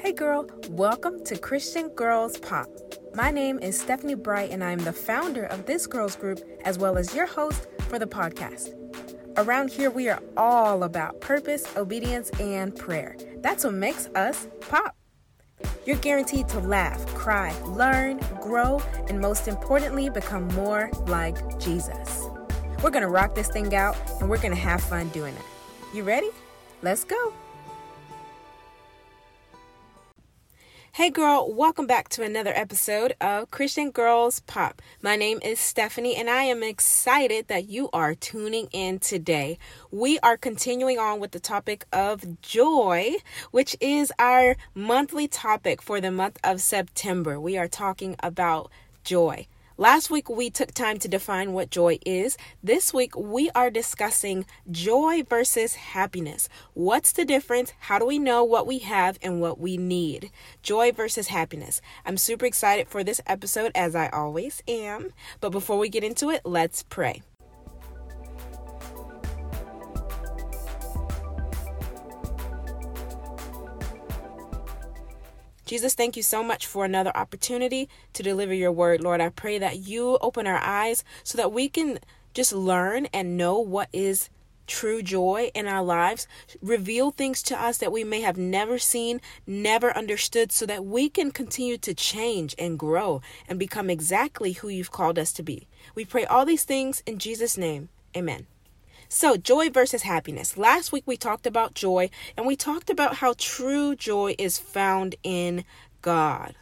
Hey girl, welcome to Christian Girls Pop. My name is Stephanie Bright, and I'm the founder of this girls group as well as your host for the podcast. Around here, we are all about purpose, obedience, and prayer. That's what makes us pop. You're guaranteed to laugh, cry, learn, grow, and most importantly, become more like Jesus. We're gonna rock this thing out and we're gonna have fun doing it. You ready? Let's go. Hey girl, welcome back to another episode of Christian Girls Pop. My name is Stephanie and I am excited that you are tuning in today. We are continuing on with the topic of joy, which is our monthly topic for the month of September. We are talking about joy. Last week, we took time to define what joy is. This week, we are discussing joy versus happiness. What's the difference? How do we know what we have and what we need? Joy versus happiness. I'm super excited for this episode, as I always am. But before we get into it, let's pray. Jesus, thank you so much for another opportunity to deliver your word. Lord, I pray that you open our eyes so that we can just learn and know what is true joy in our lives. Reveal things to us that we may have never seen, never understood, so that we can continue to change and grow and become exactly who you've called us to be. We pray all these things in Jesus' name. Amen. So, joy versus happiness. Last week we talked about joy and we talked about how true joy is found in God.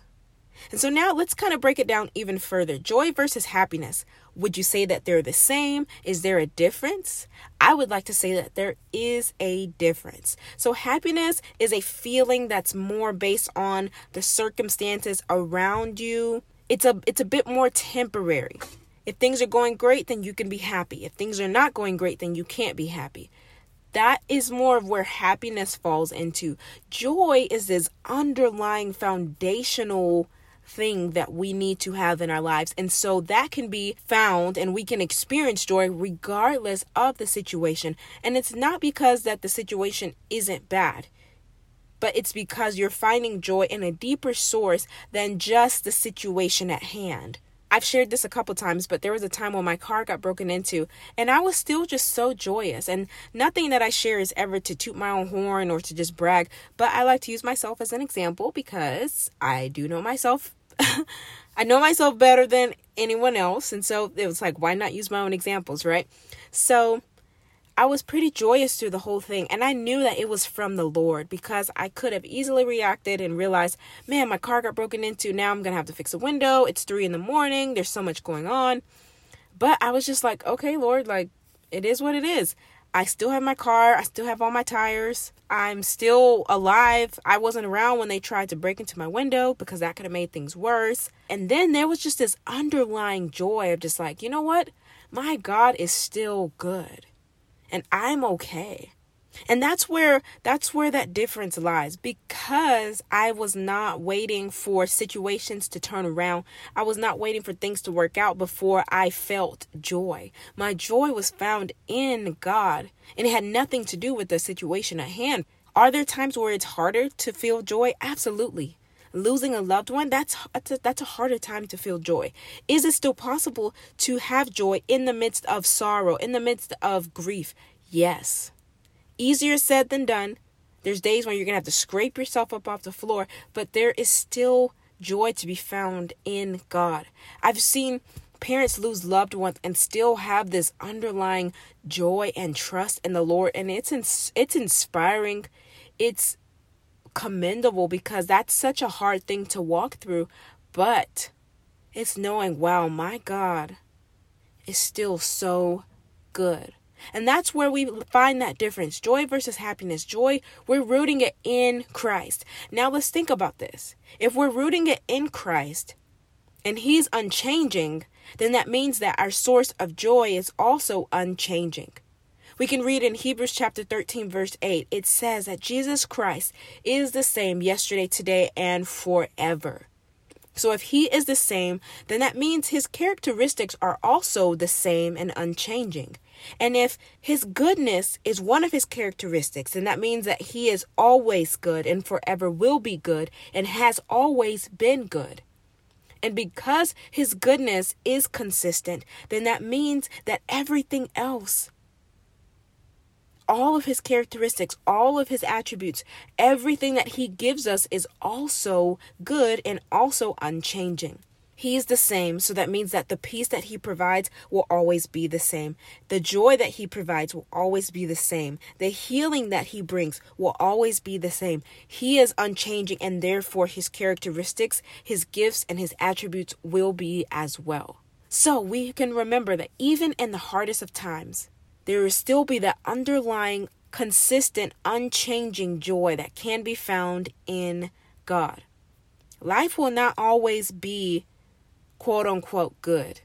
And so now let's kind of break it down even further. Joy versus happiness. Would you say that they're the same? Is there a difference? I would like to say that there is a difference. So, happiness is a feeling that's more based on the circumstances around you. It's a it's a bit more temporary. If things are going great, then you can be happy. If things are not going great, then you can't be happy. That is more of where happiness falls into. Joy is this underlying foundational thing that we need to have in our lives. And so that can be found and we can experience joy regardless of the situation. And it's not because that the situation isn't bad but it's because you're finding joy in a deeper source than just the situation at hand. I've shared this a couple times, but there was a time when my car got broken into, and I was still just so joyous. And nothing that I share is ever to toot my own horn or to just brag, but I like to use myself as an example because I do know myself. I know myself better than anyone else, and so it was like, why not use my own examples, right? So, I was pretty joyous through the whole thing, and I knew that it was from the Lord because I could have easily reacted and realized, man, my car got broken into. Now I'm gonna have to fix a window. It's three in the morning. There's so much going on. But I was just like, okay, Lord, like, it is what it is. I still have my car. I still have all my tires. I'm still alive. I wasn't around when they tried to break into my window because that could have made things worse. And then there was just this underlying joy of just like, you know what? My God is still good and I'm okay. And that's where that's where that difference lies because I was not waiting for situations to turn around. I was not waiting for things to work out before I felt joy. My joy was found in God, and it had nothing to do with the situation at hand. Are there times where it's harder to feel joy? Absolutely. Losing a loved one, that's that's a, harder time to feel joy. Is it still possible to have joy in the midst of sorrow, in the midst of grief? Yes. Easier said than done. There's days when you're going to have to scrape yourself up off the floor, but there is still joy to be found in God. I've seen parents lose loved ones and still have this underlying joy and trust in the Lord and it's ins- it's inspiring. It's commendable because that's such a hard thing to walk through, but it's knowing, wow, my God is still so good. And that's where we find that difference joy versus happiness. Joy, we're rooting it in Christ. Now let's think about this. If we're rooting it in Christ and He's unchanging, then that means that our source of joy is also unchanging. We can read in Hebrews chapter 13, verse 8, it says that Jesus Christ is the same yesterday, today, and forever. So if he is the same, then that means his characteristics are also the same and unchanging. And if his goodness is one of his characteristics, then that means that he is always good and forever will be good and has always been good. And because his goodness is consistent, then that means that everything else, all of his characteristics, all of his attributes, everything that he gives us is also good and also unchanging. He is the same, so that means that the peace that He provides will always be the same. The joy that He provides will always be the same. The healing that He brings will always be the same. He is unchanging, and therefore His characteristics, His gifts, and His attributes will be as well. So we can remember that even in the hardest of times, there will still be that underlying, consistent, unchanging joy that can be found in God. Life will not always be quote unquote good.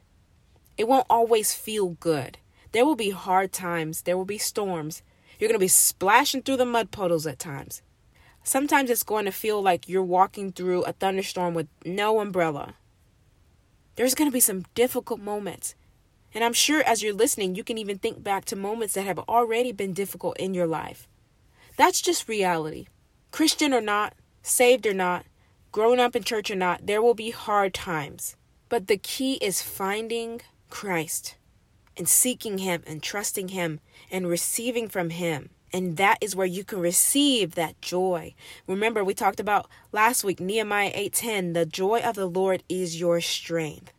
It won't always feel good. There will be hard times, there will be storms. You're going to be splashing through the mud puddles at times. Sometimes it's going to feel like you're walking through a thunderstorm with no umbrella. There's going to be some difficult moments. And I'm sure as you're listening, you can even think back to moments that have already been difficult in your life. That's just reality. Christian or not, saved or not, grown up in church or not, there will be hard times. But the key is finding Christ and seeking Him and trusting Him and receiving from Him. And that is where you can receive that joy. Remember, we talked about last week, Nehemiah 8:10, the joy of the Lord is your strength.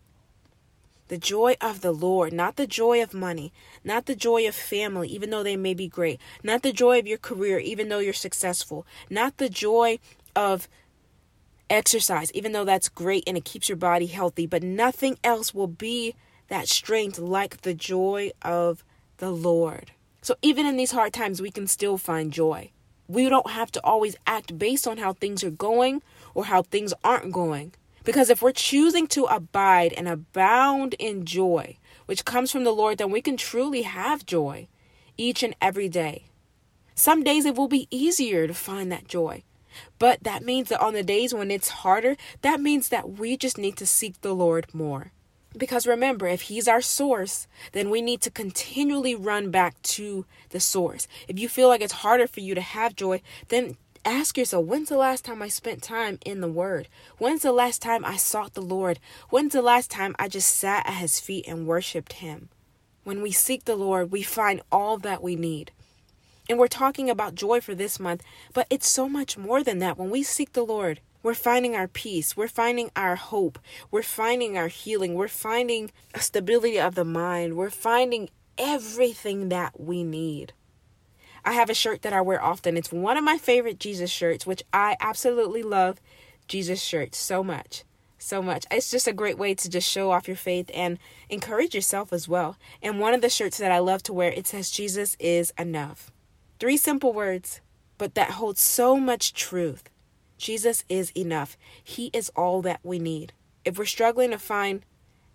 The joy of the Lord, not the joy of money, not the joy of family, even though they may be great, not the joy of your career, even though you're successful, not the joy of exercise, even though that's great and it keeps your body healthy, but nothing else will be that strength like the joy of the Lord. So even in these hard times, we can still find joy. We don't have to always act based on how things are going or how things aren't going. Because if we're choosing to abide and abound in joy, which comes from the Lord, then we can truly have joy each and every day. Some days it will be easier to find that joy. But that means that on the days when it's harder, that means that we just need to seek the Lord more. Because remember, if He's our source, then we need to continually run back to the source. If you feel like it's harder for you to have joy, then ask yourself when's the last time I spent time in the Word? When's the last time I sought the Lord? When's the last time I just sat at His feet and worshiped Him? When we seek the Lord, we find all that we need. And we're talking about joy for this month, but it's so much more than that. When we seek the Lord, we're finding our peace, we're finding our hope, we're finding our healing, we're finding stability of the mind, we're finding everything that we need. I have a shirt that I wear often. It's one of my favorite Jesus shirts, which I absolutely love Jesus shirts so much. So much. It's just a great way to just show off your faith and encourage yourself as well. And one of the shirts that I love to wear, it says Jesus is enough. Three simple words, but that holds so much truth. Jesus is enough. He is all that we need. If we're struggling to find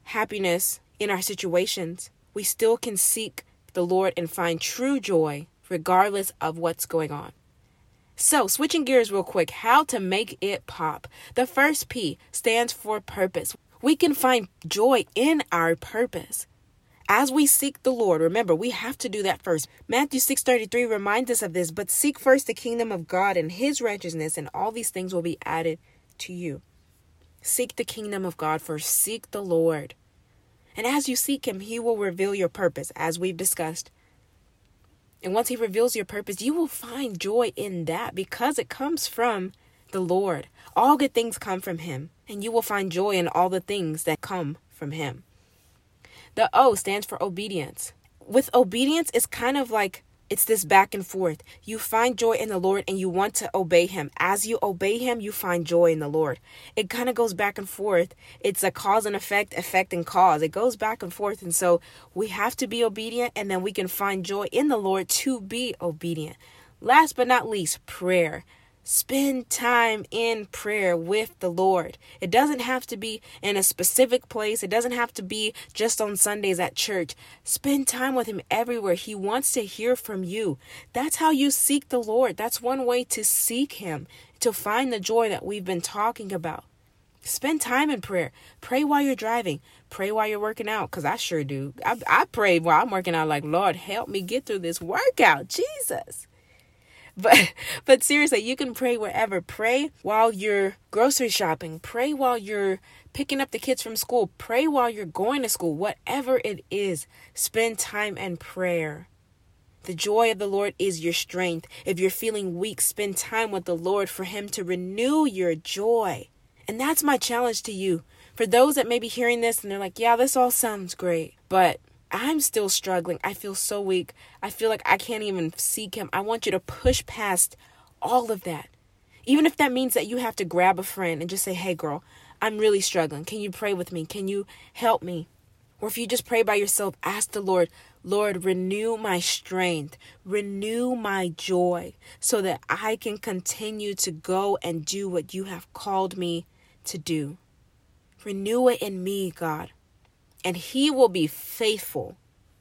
happiness in our situations, we still can seek the Lord and find true joy regardless of what's going on. So, switching gears real quick, how to make it pop. The first P stands for purpose. We can find joy in our purpose as we seek the Lord, remember, we have to do that first. Matthew 6:33 reminds us of this, but seek first the kingdom of God and his righteousness and all these things will be added to you. Seek the kingdom of God first. Seek the Lord. And as you seek him, he will reveal your purpose as we've discussed. And once he reveals your purpose, you will find joy in that because it comes from the Lord. All good things come from him, and you will find joy in all the things that come from him. The O stands for obedience. With obedience, it's kind of like it's this back and forth. You find joy in the Lord and you want to obey Him. As you obey Him, you find joy in the Lord. It kind of goes back and forth. It's a cause and effect, effect and cause. It goes back and forth. And so we have to be obedient and then we can find joy in the Lord to be obedient. Last but not least, prayer. Spend time in prayer with the Lord. It doesn't have to be in a specific place, it doesn't have to be just on Sundays at church. Spend time with Him everywhere. He wants to hear from you. That's how you seek the Lord. That's one way to seek Him, to find the joy that we've been talking about. Spend time in prayer. Pray while you're driving. Pray while you're working out, because I sure do. I, I pray while I'm working out, like, Lord, help me get through this workout. Jesus. But but seriously, you can pray wherever. Pray while you're grocery shopping. Pray while you're picking up the kids from school. Pray while you're going to school. Whatever it is, spend time in prayer. The joy of the Lord is your strength. If you're feeling weak, spend time with the Lord for Him to renew your joy. And that's my challenge to you. For those that may be hearing this and they're like, yeah, this all sounds great, but I'm still struggling. I feel so weak. I feel like I can't even seek Him. I want you to push past all of that. Even if that means that you have to grab a friend and just say, hey, girl, I'm really struggling. Can you pray with me? Can you help me? Or if you just pray by yourself, ask the Lord, Lord, renew my strength, renew my joy, so that I can continue to go and do what you have called me to do. Renew it in me, God, and He will be faithful.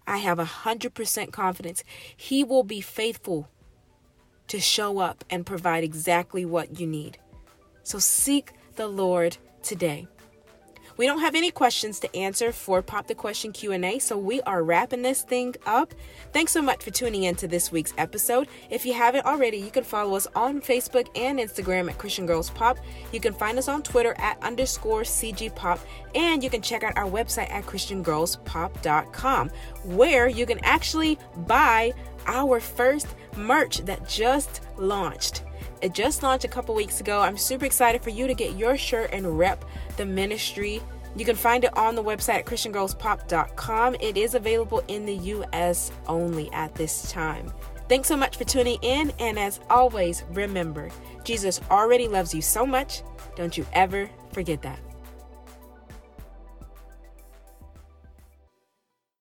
I have a hundred percent confidence. He will be faithful to show up and provide exactly what you need. So seek the Lord today. We don't have any questions to answer for Pop the Question Q&A, so we are wrapping this thing up. Thanks so much for tuning in to this week's episode. If you haven't already, you can follow us on Facebook and Instagram at Christian Girls Pop. You can find us on Twitter at underscore CG Pop, and you can check out our website at christiangirlspop.com, where you can actually buy our first merch that just launched. It just launched a couple weeks ago. I'm super excited for you to get your shirt and rep the ministry. You can find it on the website christiangirlspop.com. It is available in the US only at this time. Thanks so much for tuning in, and as always, remember, Jesus already loves you so much. Don't you ever forget that.